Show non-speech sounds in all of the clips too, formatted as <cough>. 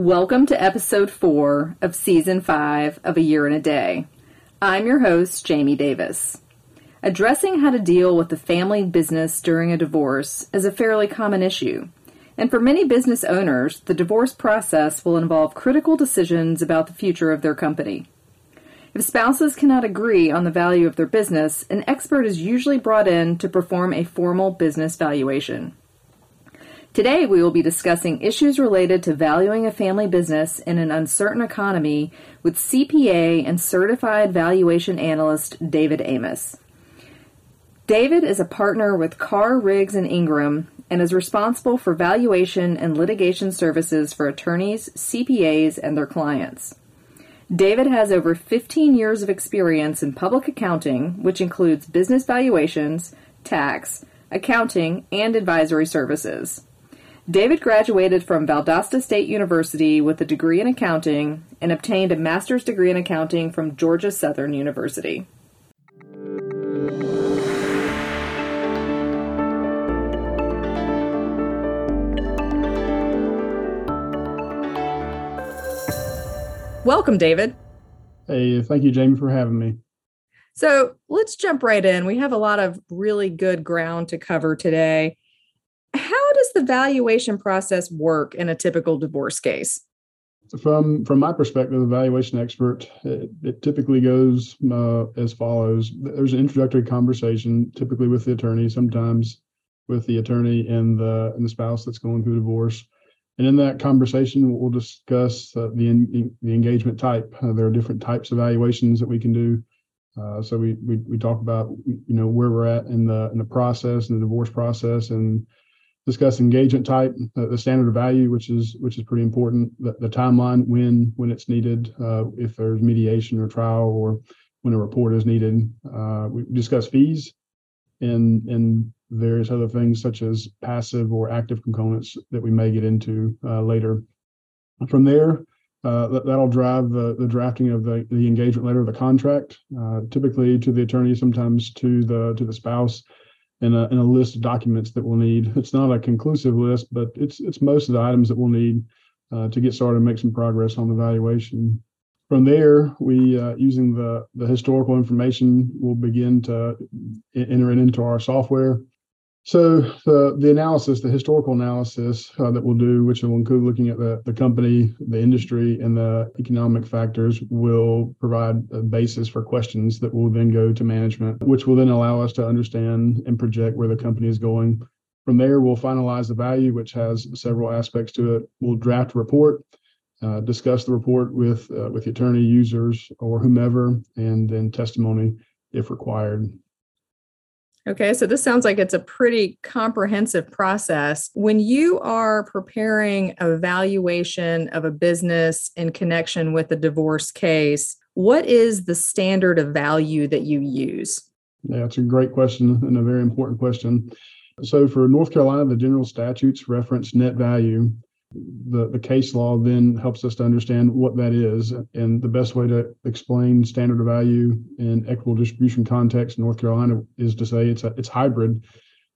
Welcome to episode four of season five of A Year in a Day. I'm your host, Jamie Davis. Addressing how to deal with the family business during a divorce is a fairly common issue. And for many business owners, the divorce process will involve critical decisions about the future of their company. If spouses cannot agree on the value of their business, an expert is usually brought in to perform a formal business valuation. Today, we will be discussing issues related to valuing a family business in an uncertain economy with CPA and certified valuation analyst David Amiss. David is a partner with Carr, Riggs, and Ingram and is responsible for valuation and litigation services for attorneys, CPAs, and their clients. David has over 15 years of experience in public accounting, which includes business valuations, tax, accounting, and advisory services. David graduated from Valdosta State University with a degree in accounting and obtained a master's degree in accounting from Georgia Southern University. Welcome, David. Hey, thank you, Jamie, for having me. So let's jump right in. We have a lot of really good ground to cover today. How does the valuation process work in a typical divorce case? From from my perspective, the valuation expert, it, it typically goes uh, as follows: There's an introductory conversation, typically with the attorney, sometimes with the attorney and the and the spouse that's going through divorce. And in that conversation, we'll discuss uh, the the engagement type. Uh, there are different types of valuations that we can do. Uh, so we, we we talk about you know where we're at in the in the process in the divorce process and discuss engagement type, uh, the standard of value, which is which is pretty important, the, the timeline when when it's needed, uh, if there's mediation or trial, or when a report is needed. Uh, we discuss fees and and various other things such as passive or active components that we may get into uh, later. From there, uh, that, will drive the, the drafting of the, the engagement letter of the contract, uh, typically to the attorney, sometimes to the to the spouse and a, and a list of documents that we'll need. It's not a conclusive list, but it's it's most of the items that we'll need uh, to get started and make some progress on the valuation. From there, we uh, using the the historical information, we'll begin to enter it into our software so the the analysis, the historical analysis uh, that we'll do, which will include looking at the, the company, the industry, and the economic factors, will provide a basis for questions that will then go to management, which will then allow us to understand and project where the company is going. From there, we'll finalize the value, which has several aspects to it. We'll draft a report, uh, discuss the report with uh, with the attorney, users, or whomever, and then testimony if required. Okay, so this sounds like it's a pretty comprehensive process. When you are preparing a valuation of a business in connection with a divorce case, what is the standard of value that you use? Yeah, it's a great question and a very important question. So, for North Carolina, the general statutes reference net value, the, the case law then helps us to understand what that is. And the best way to explain standard of value in equitable distribution context in North Carolina is to say it's a, it's hybrid.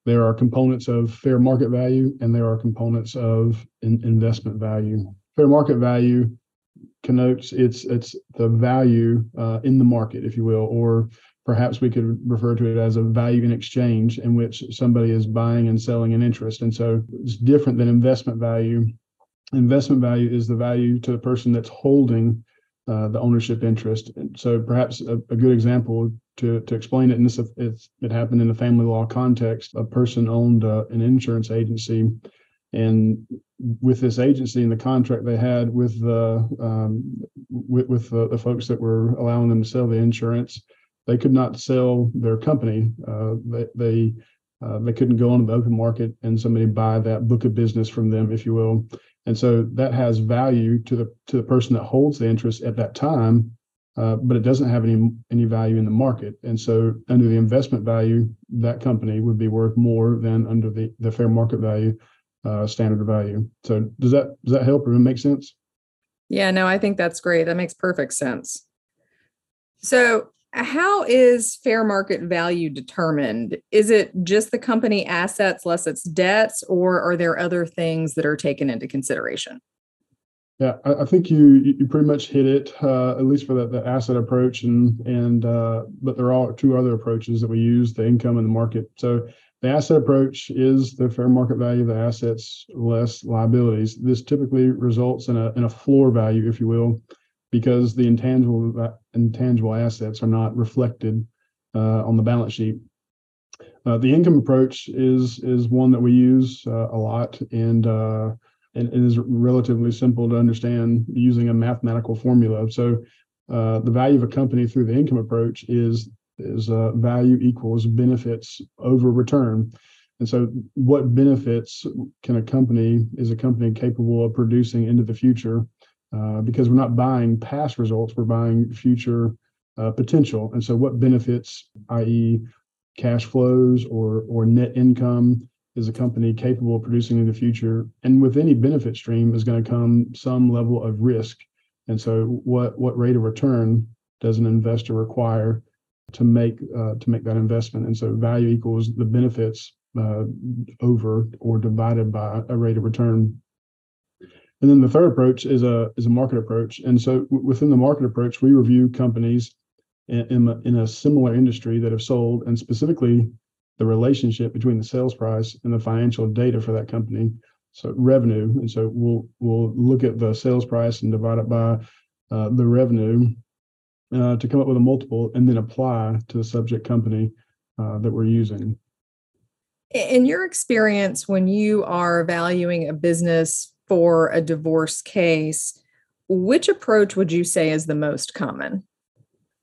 There are components of fair market value and there are components of in, investment value. Fair market value connotes it's it's the value uh, in the market, if you will, or perhaps we could refer to it as a value in exchange in which somebody is buying and selling an interest. And so it's different than investment value investment value is the value to the person that's holding uh, the ownership interest. And so perhaps a, a, good example to, to explain it, and this it happened in the family law context. A person owned uh, an insurance agency, and with this agency and the contract they had with the um, with, with the, the, folks that were allowing them to sell the insurance, they could not sell their company. Uh, they, they uh, they couldn't go onto the open market and somebody buy that book of business from them, if you will. And so that has value to the to the person that holds the interest at that time, uh, but it doesn't have any any value in the market. And so under the investment value, that company would be worth more than under the the fair market value uh, standard of value. So does that does that help or make sense? Yeah, no, I think that's great. That makes perfect sense. So how is fair market value determined? Is it just the company assets less its debts, or are there other things that are taken into consideration? Yeah, I, think you you pretty much hit it, uh, at least for the, the asset approach, and and uh, but there are two other approaches that we use: the income and the market. So the asset approach is the fair market value of the assets less liabilities. This typically results in a in a floor value, if you will, because the intangible intangible assets are not reflected uh, on the balance sheet. Uh, the income approach is is one that we use uh, a lot, and uh, and it is relatively simple to understand using a mathematical formula. So uh, the value of a company through the income approach is is uh, value equals benefits over return. And so, what benefits can a company is a company capable of producing into the future? Uh, because we're not buying past results, we're buying future uh, potential. And so, what benefits, i.e., cash flows or or net income, is a company capable of producing in the future? And with any benefit stream is going to come some level of risk. And so, what what rate of return does an investor require to make uh, to make that investment? And so, value equals the benefits uh, over or divided by a rate of return. And then the third approach is a is a market approach. And so, w- within the market approach, we review companies in, in, a, in a similar industry that have sold, and specifically the relationship between the sales price and the financial data for that company. So revenue, and so we'll we'll look at the sales price and divide it by uh, the revenue uh, to come up with a multiple, and then apply to the subject company uh, that we're using. In your experience, when you are valuing a business for a divorce case, which approach would you say is the most common?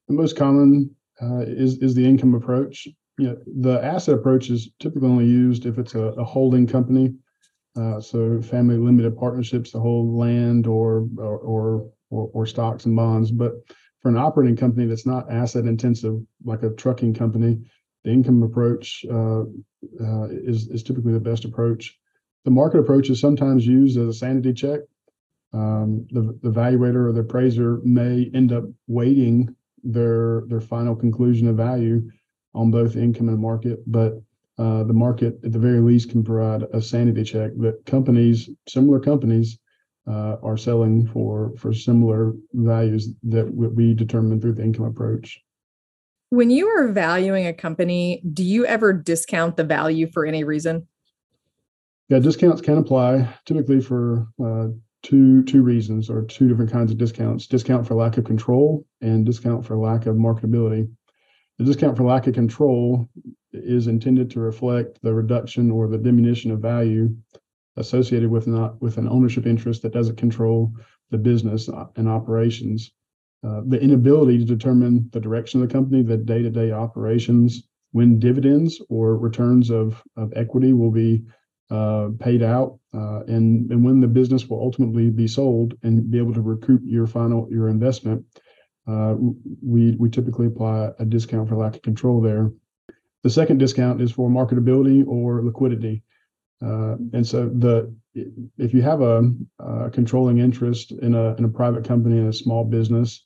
The most common uh, is is the income approach you know, the asset approach is typically only used if it's a, a holding company. Uh, so family limited partnerships to hold land or, or, or or or stocks and bonds. But for an operating company that's not asset intensive, like a trucking company, the income approach uh, uh, is is typically the best approach. The market approach is sometimes used as a sanity check. Um, the, the evaluator or the appraiser may end up weighting their their final conclusion of value on both income and market, but uh, the market at the very least can provide a sanity check that companies, similar companies, uh, are selling for for similar values that we determine through the income approach. When you are valuing a company, do you ever discount the value for any reason? Yeah, discounts can apply typically for uh, two two reasons or two different kinds of discounts: discount for lack of control and discount for lack of marketability. The discount for lack of control is intended to reflect the reduction or the diminution of value associated with not with an ownership interest that doesn't control the business and operations. Uh, the inability to determine the direction of the company, the day-to-day operations, when dividends or returns of, of equity will be uh, paid out, uh, and and when the business will ultimately be sold and be able to recoup your final your investment uh, we we typically apply a discount for lack of control there. The second discount is for marketability or liquidity, uh, and so the if you have a, controlling interest in a in a private company in a small business,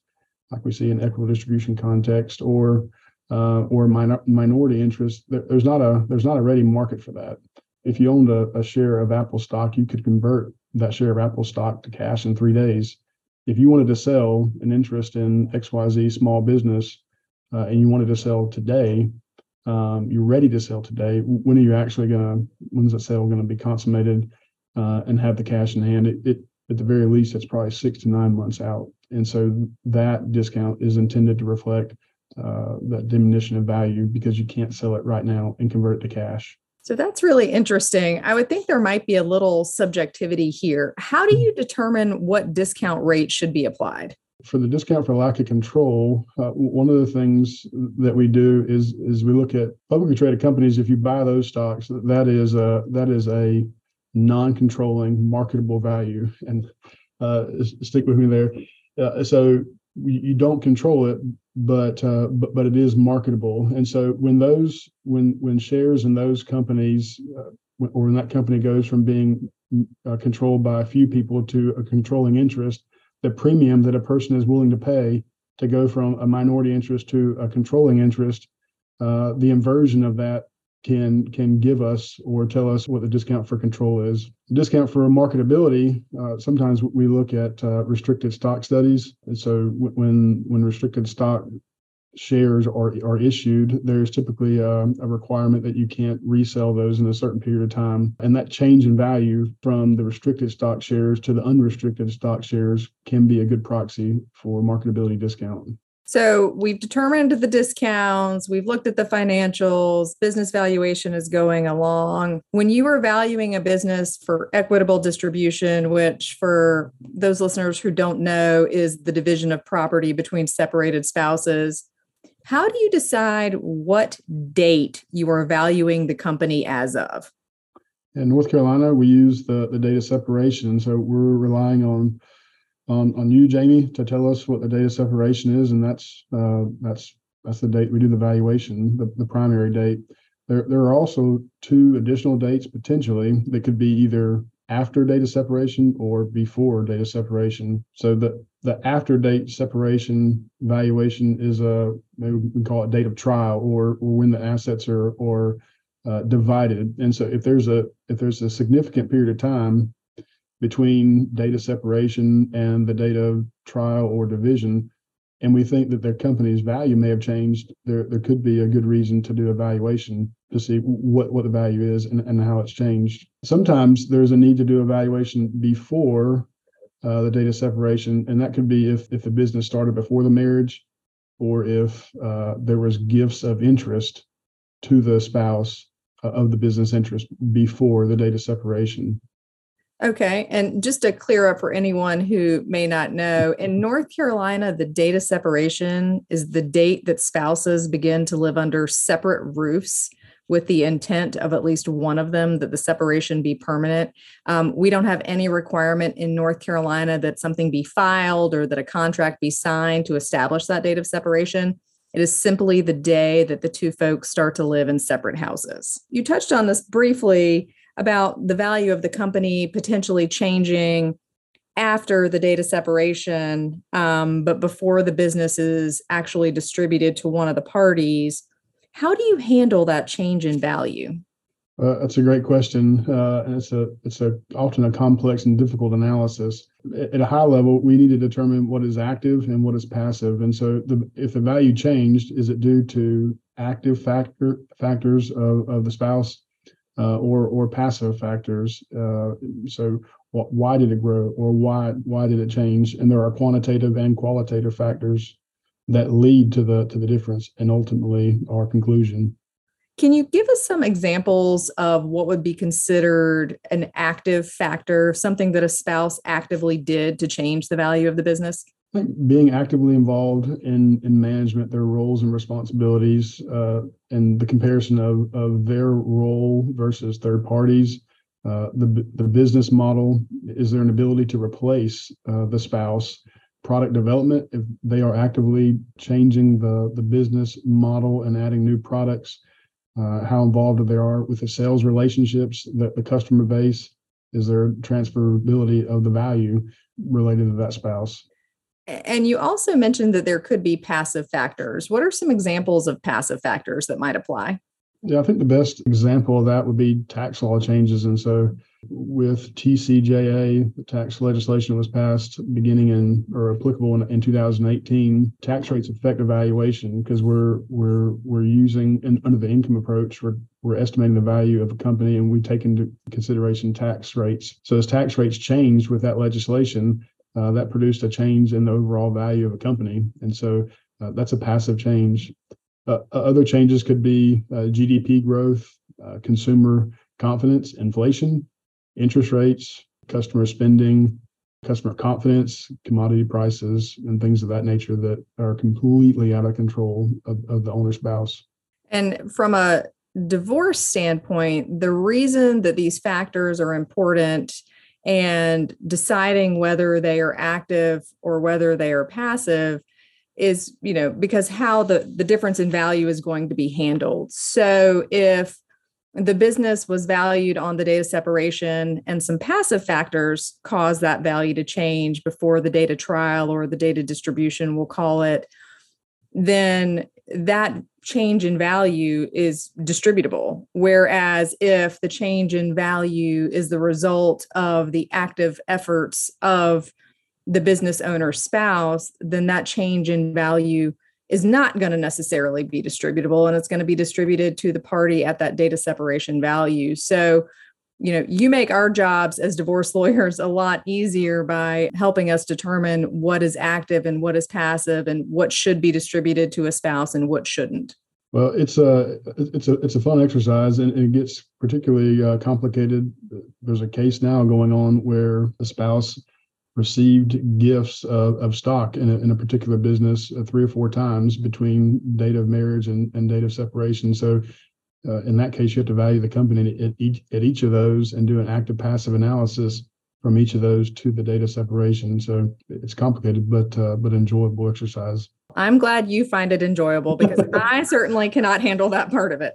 like we see in equitable distribution context, or uh, or minor, minority interest, there, there's not a there's not a ready market for that. If you owned a, a share of Apple stock, you could convert that share of Apple stock to cash in three days if you wanted to sell an interest in XYZ small business uh, and you wanted to sell today, um, you're ready to sell today. When are you actually going to, when's that sale going to be consummated uh, and have the cash in hand? It, it, at the very least, it's probably six to nine months out. And so that discount is intended to reflect uh, that diminution of value because you can't sell it right now and convert it to cash. So that's really interesting. I would think there might be a little subjectivity here. How do you determine what discount rate should be applied? For the discount for lack of control, uh, one of the things that we do is is we look at publicly traded companies. If you buy those stocks, that is a that is a non-controlling marketable value, and uh, stick with me there. Uh, so you don't control it, but uh, but but it is marketable. And so when those when when shares in those companies uh, or when that company goes from being uh, controlled by a few people to a controlling interest, the premium that a person is willing to pay to go from a minority interest to a controlling interest, uh, the inversion of that can can give us or tell us what the discount for control is. The discount for marketability. Uh, sometimes we look at uh, restricted stock studies, and so when when restricted stock shares are are issued, there's typically a, um, a, requirement that you can't resell those in a certain period of time, and that change in value from the restricted stock shares to the unrestricted stock shares can be a good proxy for marketability discount. So we've determined the discounts, we've looked at the financials, business valuation is going along. When you are valuing a business for equitable distribution, which for those listeners who don't know is the division of property between separated spouses, how do you decide what date you are valuing the company as of? In North Carolina, we use the, the date of separation. So we're relying on on on you, Jamie, to tell us what the date of separation is, and that's uh, that's that's the date we do the valuation, the, the primary date. There there are also two additional dates potentially that could be either after data separation or before data separation. So the the after date separation valuation is a maybe we call it date of trial or or when the assets are or uh, divided. And so if there's a if there's a significant period of time between data separation and the date of trial or division, and we think that their company's value may have changed, there there could be a good reason to do a valuation to see what, what the value is and, and how it's changed. Sometimes there's a need to do a valuation before uh, the data separation, and that could be if if the business started before the marriage, or if uh, there was gifts of interest to the spouse uh, of the business interest before the data separation. Okay. And just to clear up for anyone who may not know, in North Carolina, the data separation is the date that spouses begin to live under separate roofs with the intent of at least one of them that the separation be permanent. Um, we don't have any requirement in North Carolina that something be filed or that a contract be signed to establish that date of separation. It is simply the day that the two folks start to live in separate houses. You touched on this briefly about the value of the company potentially changing after the data separation, um, but before the business is actually distributed to one of the parties. How do you handle that change in value? Uh, that's a great question, uh, and it's a it's a often a complex and difficult analysis. At a high level, we need to determine what is active and what is passive. And so, the, if the value changed, is it due to active factor factors of, of the spouse, uh, or or passive factors? Uh, so, wh- why did it grow, or why why did it change? And there are quantitative and qualitative factors that lead to the to the difference and ultimately our conclusion. Can you give us some examples of what would be considered an active factor, something that a spouse actively did to change the value of the business? I think being actively involved in in management, their roles and responsibilities, uh, and the comparison of of their role versus third parties, uh, the the business model. Is there an ability to replace uh, the spouse? product development, if they are actively changing the, the business model and adding new products, uh, how involved are they are with the sales relationships, the, the customer base, is there transferability of the value related to that spouse? And you also mentioned that there could be passive factors. What are some examples of passive factors that might apply? Yeah, I think the best example of that would be tax law changes. And so with TCJA, the tax legislation was passed beginning in or applicable in, in 2018. Tax rates affect evaluation because we're we're we're using in, under the income approach, we're we're estimating the value of a company and we take into consideration tax rates. So as tax rates changed with that legislation, uh, that produced a change in the overall value of a company. And so uh, that's a passive change. Uh, other changes could be uh, GDP growth, uh, consumer confidence, inflation, interest rates, customer spending, customer confidence, commodity prices, and things of that nature that are completely out of control of, of the owner spouse. And from a divorce standpoint, the reason that these factors are important and deciding whether they are active or whether they are passive is you know because how the the difference in value is going to be handled. So if the business was valued on the data separation and some passive factors cause that value to change before the data trial or the data distribution we'll call it then that change in value is distributable. Whereas if the change in value is the result of the active efforts of the business owner spouse, then that change in value is not going to necessarily be distributable and it's going to be distributed to the party at that data separation value. So, you know, you make our jobs as divorce <laughs> lawyers a lot easier by helping us determine what is active and what is passive and what should be distributed to a spouse and what shouldn't. Well, it's a it's a it's a fun exercise, and it gets particularly uh, complicated. There's a case now going on where a spouse received gifts of, of stock in a, in a particular business uh, three or four times between date of marriage and, and date of separation. So uh, in that case, you have to value the company at each, at each of those and do an active passive analysis from each of those to the data separation. So it's complicated, but uh, but enjoyable exercise. I'm glad you find it enjoyable because I certainly cannot handle that part of it.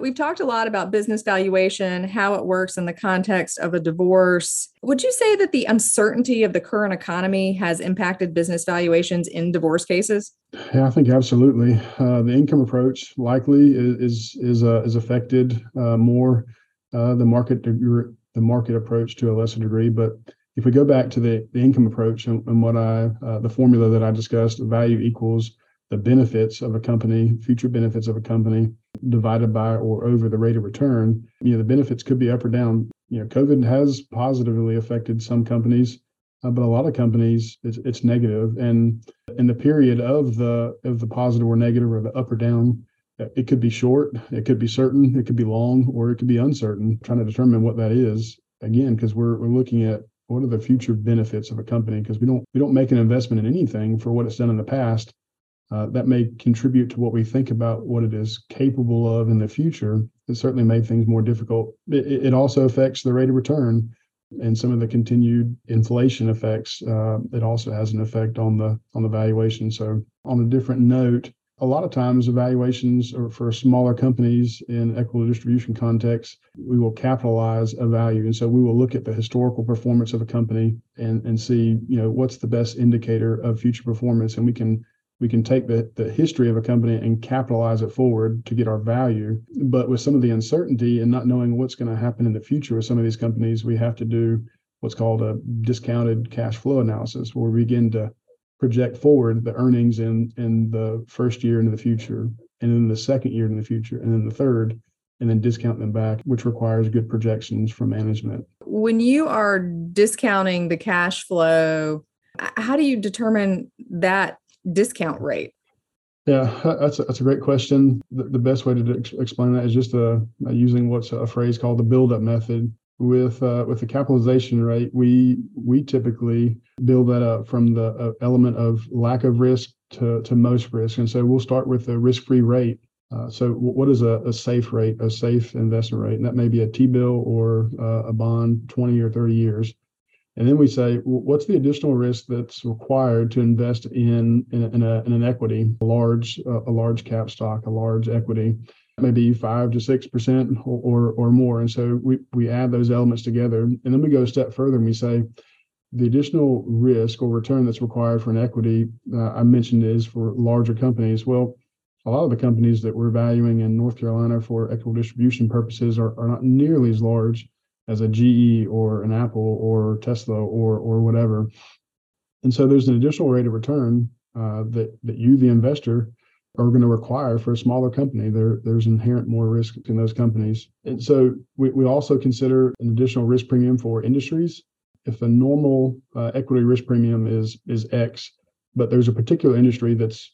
We've talked a lot about business valuation, how it works in the context of a divorce. Would you say that the uncertainty of the current economy has impacted business valuations in divorce cases? Yeah, I think absolutely. Uh, the income approach likely is is uh, is affected uh, more. Uh, the market the market approach to a lesser degree, but if we go back to the, the income approach and, and what I uh, the formula that I discussed, value equals the benefits of a company, future benefits of a company divided by or over the rate of return, you know, the benefits could be up or down. You know, COVID has positively affected some companies, uh, but a lot of companies it's, it's negative. And in the period of the of the positive or negative or the up or down, it could be short, it could be certain, it could be long, or it could be uncertain. Trying to determine what that is again, because we're we're looking at what are the future benefits of a company because we don't we don't make an investment in anything for what it's done in the past uh, that may contribute to what we think about what it is capable of in the future. It certainly made things more difficult. It, it also affects the rate of return and some of the continued inflation effects. Uh, it also has an effect on the on the valuation. So, on a different note, a lot of times evaluations are for smaller companies in equitable distribution context, we will capitalize a value. And so we will look at the historical performance of a company and, and see, you know, what's the best indicator of future performance. And we can we can take the, the history of a company and capitalize it forward to get our value. But with some of the uncertainty and not knowing what's going to happen in the future with some of these companies, we have to do what's called a discounted cash flow analysis, where we begin to project forward the earnings in in the first year into the future, and then the second year in the future, and then the third, and then discount them back, which requires good projections from management. When you are discounting the cash flow, how do you determine that discount rate? Yeah, that's a, that's a great question. The, the best way to ex- explain that is just uh, using what's a phrase called the build-up method. With uh, with the capitalization rate, we we typically build that up from the uh, element of lack of risk to, to most risk, and so we'll start with the risk-free rate. Uh, so, what is a, a, safe rate, a safe investment rate? And that may be a T-bill or uh, a bond, 20 or 30 years. And then we say, what's the additional risk that's required to invest in in, in, a, in an equity, a large uh, a large cap stock, a large equity, maybe five to six percent or or more. And so we we add those elements together, and then we go a step further and we say the additional risk or return that's required for an equity uh, I mentioned is for larger companies. Well, a lot of the companies that we're valuing in North Carolina for equitable distribution purposes are, are not nearly as large as a GE or an Apple or Tesla or or whatever. And so there's an additional rate of return uh, that that you, the investor, are going to require for a smaller company. There there's inherent more risk in those companies. And so we, we also consider an additional risk premium for industries. If a normal uh, equity risk premium is is X, but there's a particular industry that's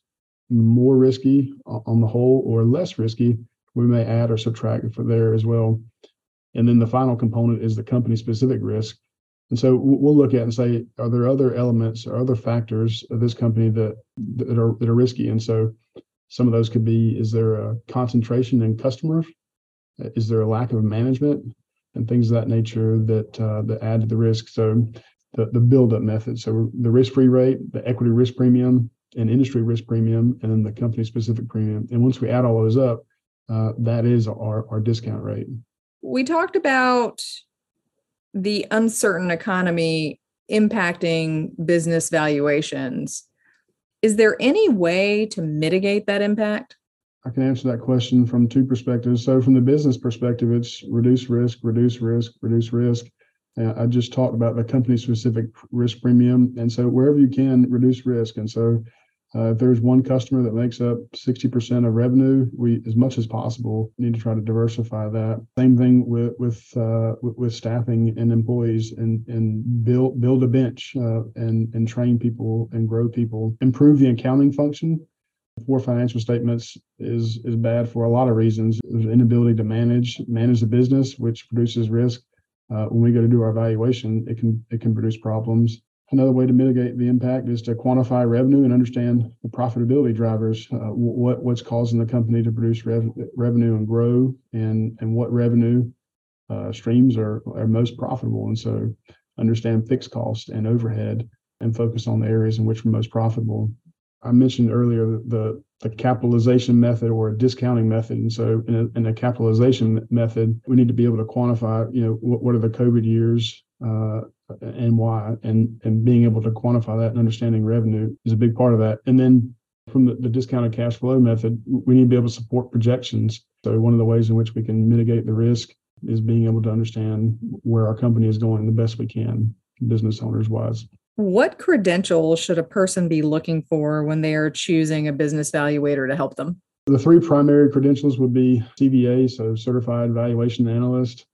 more risky on the whole or less risky, we may add or subtract for there as well. And then the final component is the company specific risk. And so we'll look at and say, are there other elements or other factors of this company that that are that are risky? And so some of those could be: is there a concentration in customers? Is there a lack of management and things of that nature that uh, that add to the risk? So the the build up method. So the risk free rate, the equity risk premium, and industry risk premium, and then the company specific premium. And once we add all those up, uh, that is our our discount rate we talked about the uncertain economy impacting business valuations. Is there any way to mitigate that impact? I can answer that question from two perspectives. So, from the business perspective, it's reduce risk, reduce risk, reduce risk. Uh, I just talked about the company specific risk premium. And so, wherever you can, reduce risk. And so, uh, if there's one customer that makes up 60% of revenue, we, as much as possible, need to try to diversify that. Same thing with with uh, with, with, staffing and employees, and and build build a bench uh, and and train people and grow people. Improve the accounting function. Poor financial statements is is bad for a lot of reasons. There's inability to manage manage the business, which produces risk. Uh, when we go to do our evaluation, it can it can produce problems Another way to mitigate the impact is to quantify revenue and understand the profitability drivers. Uh, what what's causing the company to produce rev- revenue and grow, and and what revenue uh, streams are are most profitable. And so, understand fixed cost and overhead, and focus on the areas in which we're most profitable. I mentioned earlier the the capitalization method or a discounting method. And so, in a, in a capitalization method, we need to be able to quantify. You know, what, what are the COVID years? Uh, and why and and being able to quantify that and understanding revenue is a big part of that. And then from the, the discounted cash flow method we need to be able to support projections. So one of the ways in which we can mitigate the risk is being able to understand where our company is going the best we can business owners wise. What credentials should a person be looking for when they are choosing a business valuator to help them? The three primary credentials would be CVA, so Certified Valuation Analyst,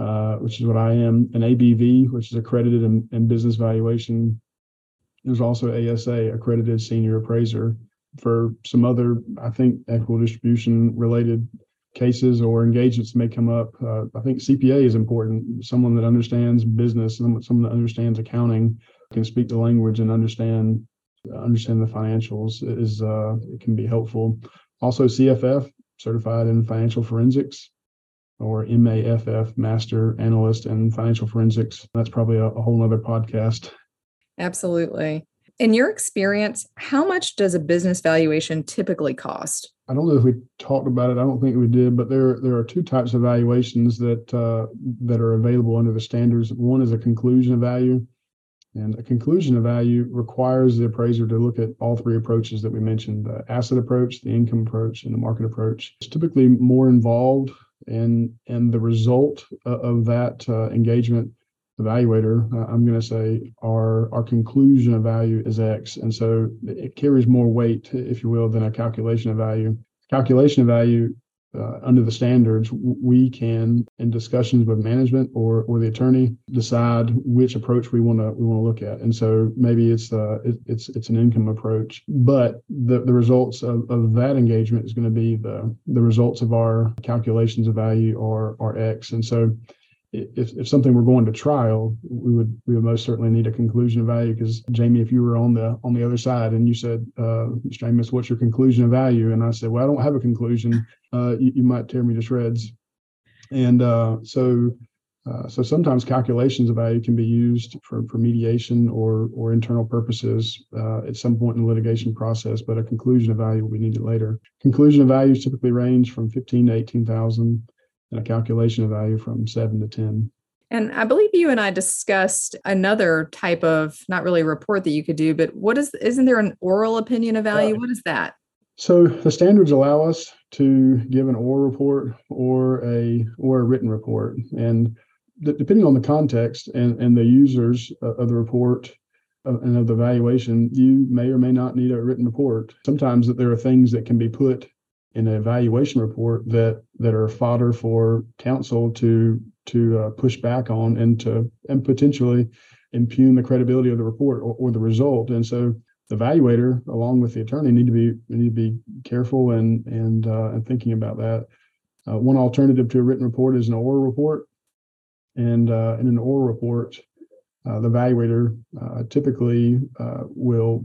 uh, which is what I am, an ABV, which is accredited in, in business valuation. There's also ASA, accredited senior appraiser. For some other, I think, equitable distribution related cases or engagements may come up. Uh, I think CPA is important. Someone that understands business, someone, someone that understands accounting, can speak the language and understand understand the financials is uh, it can be helpful. Also, CFF, certified in financial forensics or MAFF, Master Analyst in Financial Forensics. That's probably a, a whole other podcast. Absolutely. In your experience, how much does a business valuation typically cost? I don't know if we talked about it. I don't think we did, but there there are two types of valuations that uh, that are available under the standards. One is a conclusion of value, and a conclusion of value requires the appraiser to look at all three approaches that we mentioned: the asset approach, the income approach, and the market approach. It's typically more involved and and the result of that uh, engagement evaluator uh, i'm going to say our our conclusion of value is x. And so it carries more weight if you will than a calculation of value. Calculation of value uh, under the standards, we can, in discussions with management or or the attorney, decide which approach we want to we want to look at. And so maybe it's uh, it, it's it's an income approach, but the the results of, of that engagement is going to be the the results of our calculations of value or are X. And so if, if something were going to trial, we would we would most certainly need a conclusion of value. Because Jamie, if you were on the on the other side and you said, uh, Mr. Amiss, what's your conclusion of value? And I said, well, I don't have a conclusion. Uh, you, you might tear me to shreds. And uh, so uh, so sometimes calculations of value can be used for, for mediation or or internal purposes uh, at some point in the litigation process, but a conclusion of value will be needed later. Conclusion of values typically range from fifteen to eighteen thousand and a calculation of value from seven to 10. And I believe you and I discussed another type of not really report that you could do, but what is isn't there an oral opinion of value? Right. What is that? So the standards allow us to give an oral report or a or a written report, and th- depending on the context and, and the users of the report uh, and of the evaluation, you may or may not need a written report. Sometimes that there are things that can be put in an evaluation report that that are fodder for counsel to to uh, push back on and to and potentially impugn the credibility of the report or, or, the result. And so the evaluator, along with the attorney, need to be need to be careful and and uh, and thinking about that. Uh, one alternative to a written report is an oral report, and uh, in an oral report, uh, the evaluator uh, typically will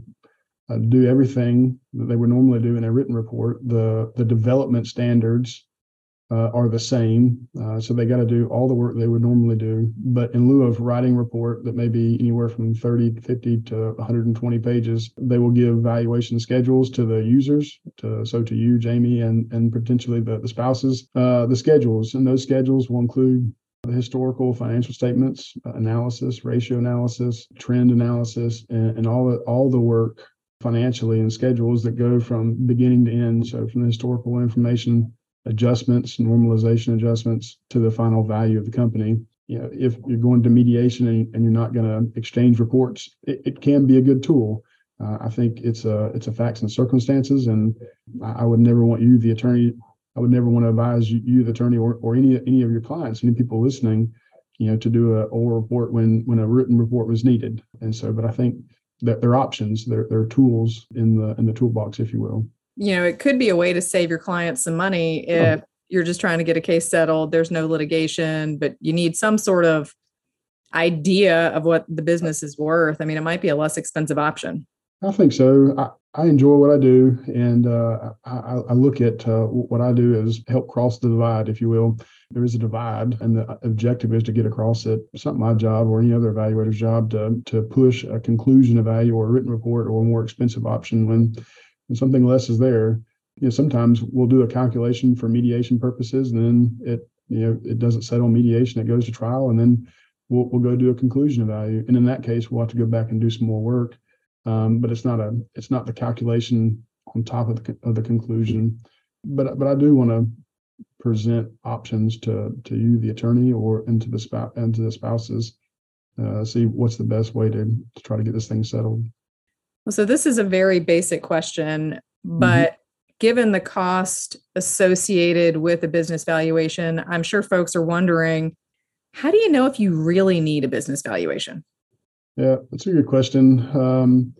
uh, do everything that they would normally do in a written report. The the development standards uh, are the same, uh, so they got to do all the work they would normally do. But in lieu of writing report that may be anywhere from 30, 50 to 120 pages, they will give valuation schedules to the users, to so to you, Jamie, and and potentially the the spouses. Uh, the schedules and those schedules will include the historical financial statements uh, analysis, ratio analysis, trend analysis, and, and all the all the work financially and schedules that go from beginning to end. So from the historical information adjustments, normalization adjustments to the final value of the company. You know, if you're going to mediation and, and you're not going to exchange reports, it, it, can be a good tool. Uh, I think it's a it's a facts and circumstances, and I, I, would never want you, the attorney, I would never want to advise you, you the attorney, or, or any any of your clients, any people listening, you know, to do a oral report when when a written report was needed. And so, but I think that there are options, their there are tools in the in the toolbox, if you will. You know, it could be a way to save your clients some money if oh. you're just trying to get a case settled. There's no litigation, but you need some sort of idea of what the business is worth. I mean, it might be a less expensive option. I think so. I, I enjoy what I do, and uh, I, I, look at uh, what I do as help cross the divide, if you will. There is a divide, and the objective is to get across it. It's not my job or any other evaluator's job to to push a conclusion of value or a written report or a more expensive option when, when something less is there. You know, sometimes we'll do a calculation for mediation purposes, and then it you know it doesn't settle mediation, it goes to trial, and then we'll we'll go do a conclusion of value. And in that case, we'll have to go back and do some more work um, but it's not a it's not the calculation on top of the, of the conclusion. But but I do want to present options to to you, the attorney, or into the spouse and to the spouses. Uh, see what's the best way to, to try to get this thing settled. Well, So this is a very basic question, but mm-hmm. given the cost associated with a business valuation, I'm sure folks are wondering, how do you know if you really need a business valuation? Yeah, that's a good question. Um,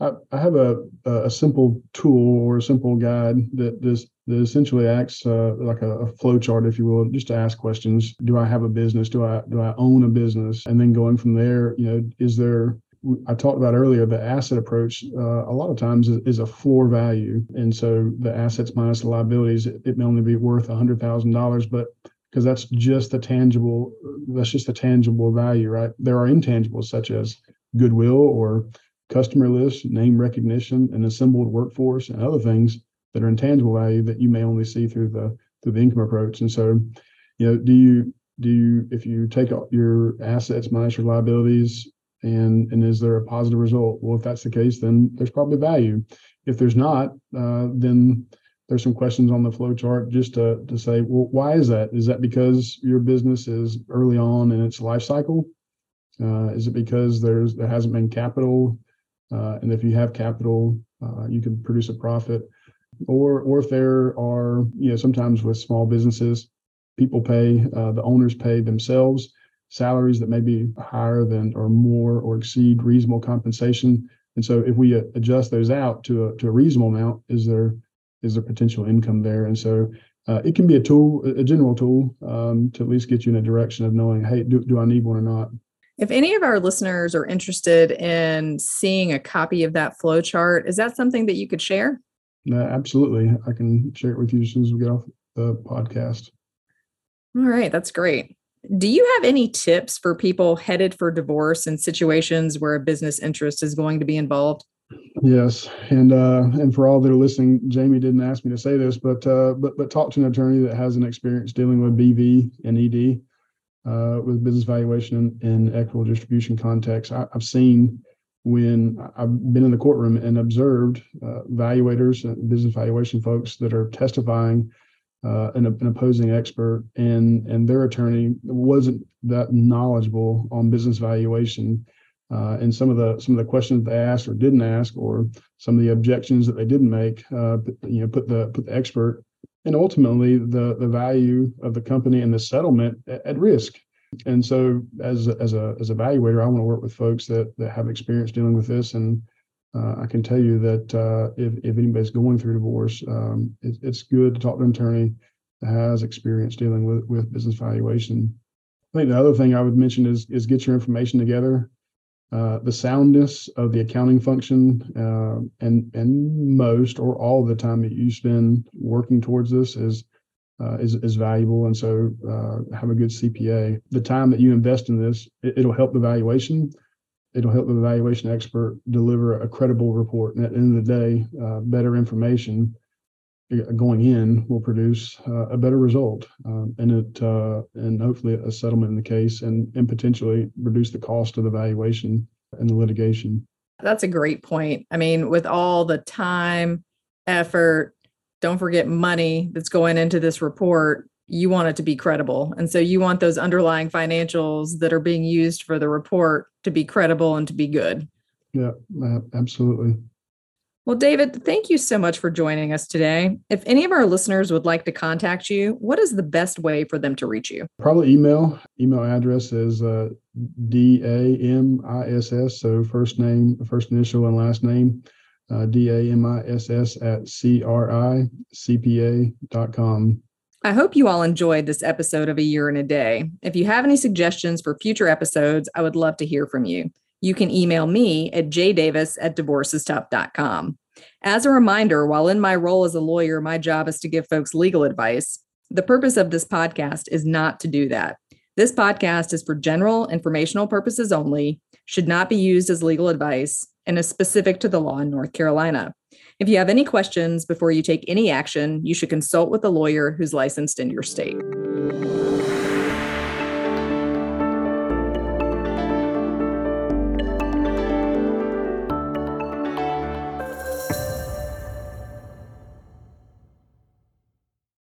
I, I, have a, a simple tool or a simple guide that this that essentially acts uh, like a, a flow chart, if you will, just to ask questions. Do I have a business? Do I do I own a business? And then going from there, you know, is there I talked about earlier, the asset approach uh, a lot of times is, is, a floor value, and so the assets minus the liabilities, it, it may only be worth a hundred thousand dollars, but because that's just the tangible that's just the tangible value right? There are intangibles such as goodwill or customer list name recognition an assembled workforce and other things that are intangible value that you may only see through the through the income approach. And so you know do you do you if you take your assets minus your liabilities and and is there a positive result? Well if that's the case then there's probably value. If there's not uh, then there's some questions on the flow chart just to, to say, well, why is that? Is that because your business is early on in its life cycle? Uh, is it because there's there hasn't been capital? Uh, and if you have capital, uh, you can produce a profit. Or or if there are, you know, sometimes with small businesses, people pay, uh, the owners pay themselves salaries that may be higher than or more or exceed reasonable compensation. And so if we adjust those out to a, to a reasonable amount, is there is there potential income there? And so uh, it can be a tool, a general tool, um, to at least get you in a direction of knowing, hey, do, do I need one or not? If any of our listeners are interested in seeing a copy of that flow chart, is that something that you could share? Uh, absolutely. I can share it with you as soon as we get off the podcast. All right, that's great. Do you have any tips for people headed for divorce in situations where a business interest is going to be involved? Yes, and uh, and for all that are listening, Jamie didn't ask me to say this, but uh, but but talk to an attorney that has an experience dealing with BV and ED, uh, with business valuation and, equitable distribution context. I, have seen when I've been in the courtroom and observed uh, evaluators, business valuation folks that are testifying, uh, an, an opposing expert, and and their attorney wasn't that knowledgeable on business valuation uh, and some of the some of the questions they asked or didn't ask, or some of the objections that they didn't make, uh, you know, put the put the expert and ultimately the the value of the company and the settlement at, at risk. And so, as as a as evaluator, I want to work with folks that that have experience dealing with this. And uh, I can tell you that uh, if if anybody's going through divorce, um, it, it's good to talk to an attorney that has experience dealing with with business valuation. I think the other thing I would mention is is get your information together uh, the soundness of the accounting function uh, and and most or all the time that you spend working towards this is uh, is is valuable. And so uh, have a good CPA the time that you invest in this it, will help the valuation. It'll help the valuation expert deliver a credible report. And at the end of the day uh, better information going in will produce uh, a better result um, and it uh, and hopefully a settlement in the case and and potentially reduce the cost of the valuation and the litigation. That's a great point. I mean, with all the time, effort, don't forget money that's going into this report, you want it to be credible. And so you want those underlying financials that are being used for the report to be credible and to be good. Yeah, absolutely. Well, David, thank you so much for joining us today. If any of our listeners would like to contact you, what is the best way for them to reach you? Probably email. Email address is uh, D A M I S S, so first name, first initial, and last name, uh, D A M I S S at C R I C P A dot com. I hope you all enjoyed this episode of A Year in a Day. If you have any suggestions for future episodes, I would love to hear from you you can email me at jdavis at divorcestough.com. As a reminder, while in my role as a lawyer, my job is to give folks legal advice. The purpose of this podcast is not to do that. This podcast is for general informational purposes only, should not be used as legal advice, and is specific to the law in North Carolina. If you have any questions before you take any action, you should consult with a lawyer who's licensed in your state.